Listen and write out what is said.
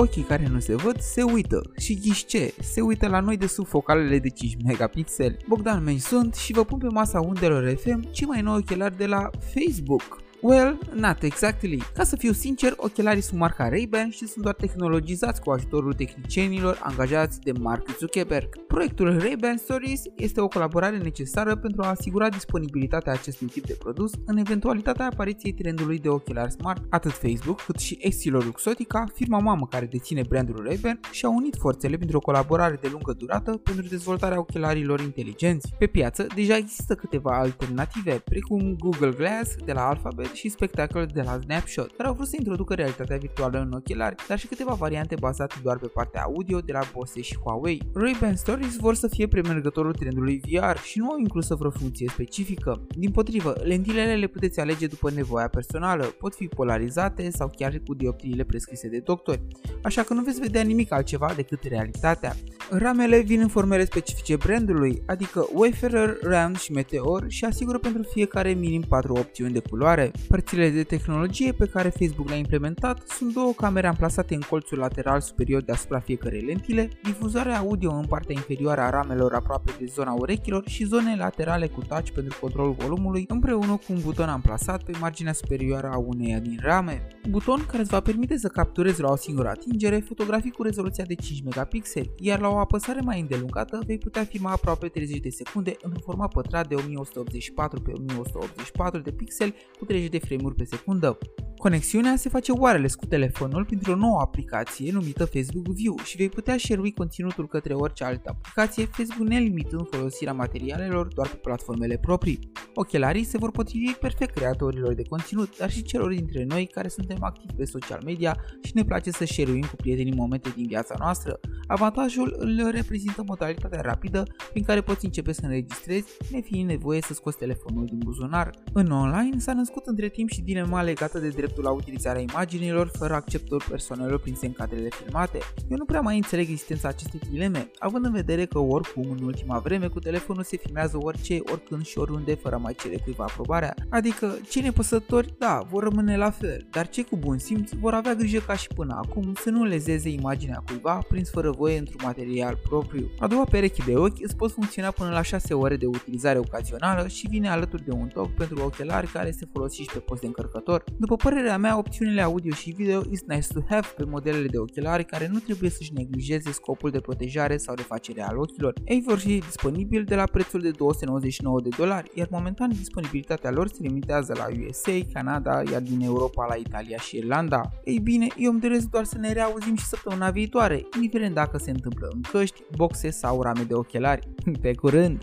Ochii care nu se văd se uită și ghiși ce, se uită la noi de sub focalele de 5 megapixeli. Bogdan Meni sunt și vă pun pe masa undelor FM cei mai noi ochelari de la Facebook. Well, not exactly. Ca să fiu sincer, ochelarii sunt marca Ray-Ban și sunt doar tehnologizați cu ajutorul tehnicienilor angajați de Mark Zuckerberg. Proiectul Ray-Ban Stories este o colaborare necesară pentru a asigura disponibilitatea acestui tip de produs în eventualitatea apariției trendului de ochelari smart. Atât Facebook cât și Luxotica, firma mamă care deține brandul Ray-Ban, și-au unit forțele printr-o colaborare de lungă durată pentru dezvoltarea ochelarilor inteligenți. Pe piață deja există câteva alternative, precum Google Glass de la Alphabet și spectacol de la Snapshot, care au vrut să introducă realitatea virtuală în ochelari, dar și câteva variante bazate doar pe partea audio de la Bose și Huawei. Ray-Ban Stories vor să fie premergătorul trendului VR și nu au inclusă vreo funcție specifică. Din potrivă, lentilele le puteți alege după nevoia personală, pot fi polarizate sau chiar cu dioptriile prescrise de doctori, așa că nu veți vedea nimic altceva decât realitatea. Ramele vin în formele specifice brandului, adică Wayfarer, Ram și Meteor și asigură pentru fiecare minim 4 opțiuni de culoare. Părțile de tehnologie pe care Facebook le-a implementat sunt două camere amplasate în colțul lateral superior deasupra fiecărei lentile, difuzoare audio în partea inferioară a ramelor aproape de zona urechilor și zone laterale cu touch pentru controlul volumului, împreună cu un buton amplasat pe marginea superioară a uneia din rame. Buton care îți va permite să capturezi la o singură atingere fotografii cu rezoluția de 5 megapixeli, iar la o apăsare mai îndelungată vei putea filma aproape 30 de secunde într-un format pătrat de 1184 x 1184 de pixeli cu 30 de frame-uri pe secundă. Conexiunea se face wireless cu telefonul printr-o nouă aplicație numită Facebook View și vei putea share conținutul către orice altă aplicație, Facebook nelimitând folosirea materialelor doar pe platformele proprii. Ochelarii se vor potrivi perfect creatorilor de conținut, dar și celor dintre noi care suntem activi pe social media și ne place să share cu prietenii momente din viața noastră. Avantajul îl reprezintă modalitatea rapidă prin care poți începe să înregistrezi, nefiind nevoie să scoți telefonul din buzunar. În online s-a născut între timp și dilema legată de drept dreptul la utilizarea imaginilor fără acceptul persoanelor prinse în cadrele filmate. Eu nu prea mai înțeleg existența acestei dileme, având în vedere că oricum în ultima vreme cu telefonul se filmează orice, oricând și oriunde fără a mai cere cuiva aprobarea. Adică cei nepăsători, da, vor rămâne la fel, dar cei cu bun simț vor avea grijă ca și până acum să nu lezeze imaginea cuiva prins fără voie într-un material propriu. A doua pereche de ochi îți pot funcționa până la 6 ore de utilizare ocazională și vine alături de un top pentru ochelari care se folosește pe post de încărcător. După părerea părerea mea, opțiunile audio și video is nice to have pe modelele de ochelari care nu trebuie să-și neglijeze scopul de protejare sau refacere al ochilor. Ei vor fi disponibili de la prețul de 299 de dolari, iar momentan disponibilitatea lor se limitează la USA, Canada, iar din Europa la Italia și Irlanda. Ei bine, eu îmi doresc doar să ne reauzim și săptămâna viitoare, indiferent dacă se întâmplă în căști, boxe sau rame de ochelari. Pe curând!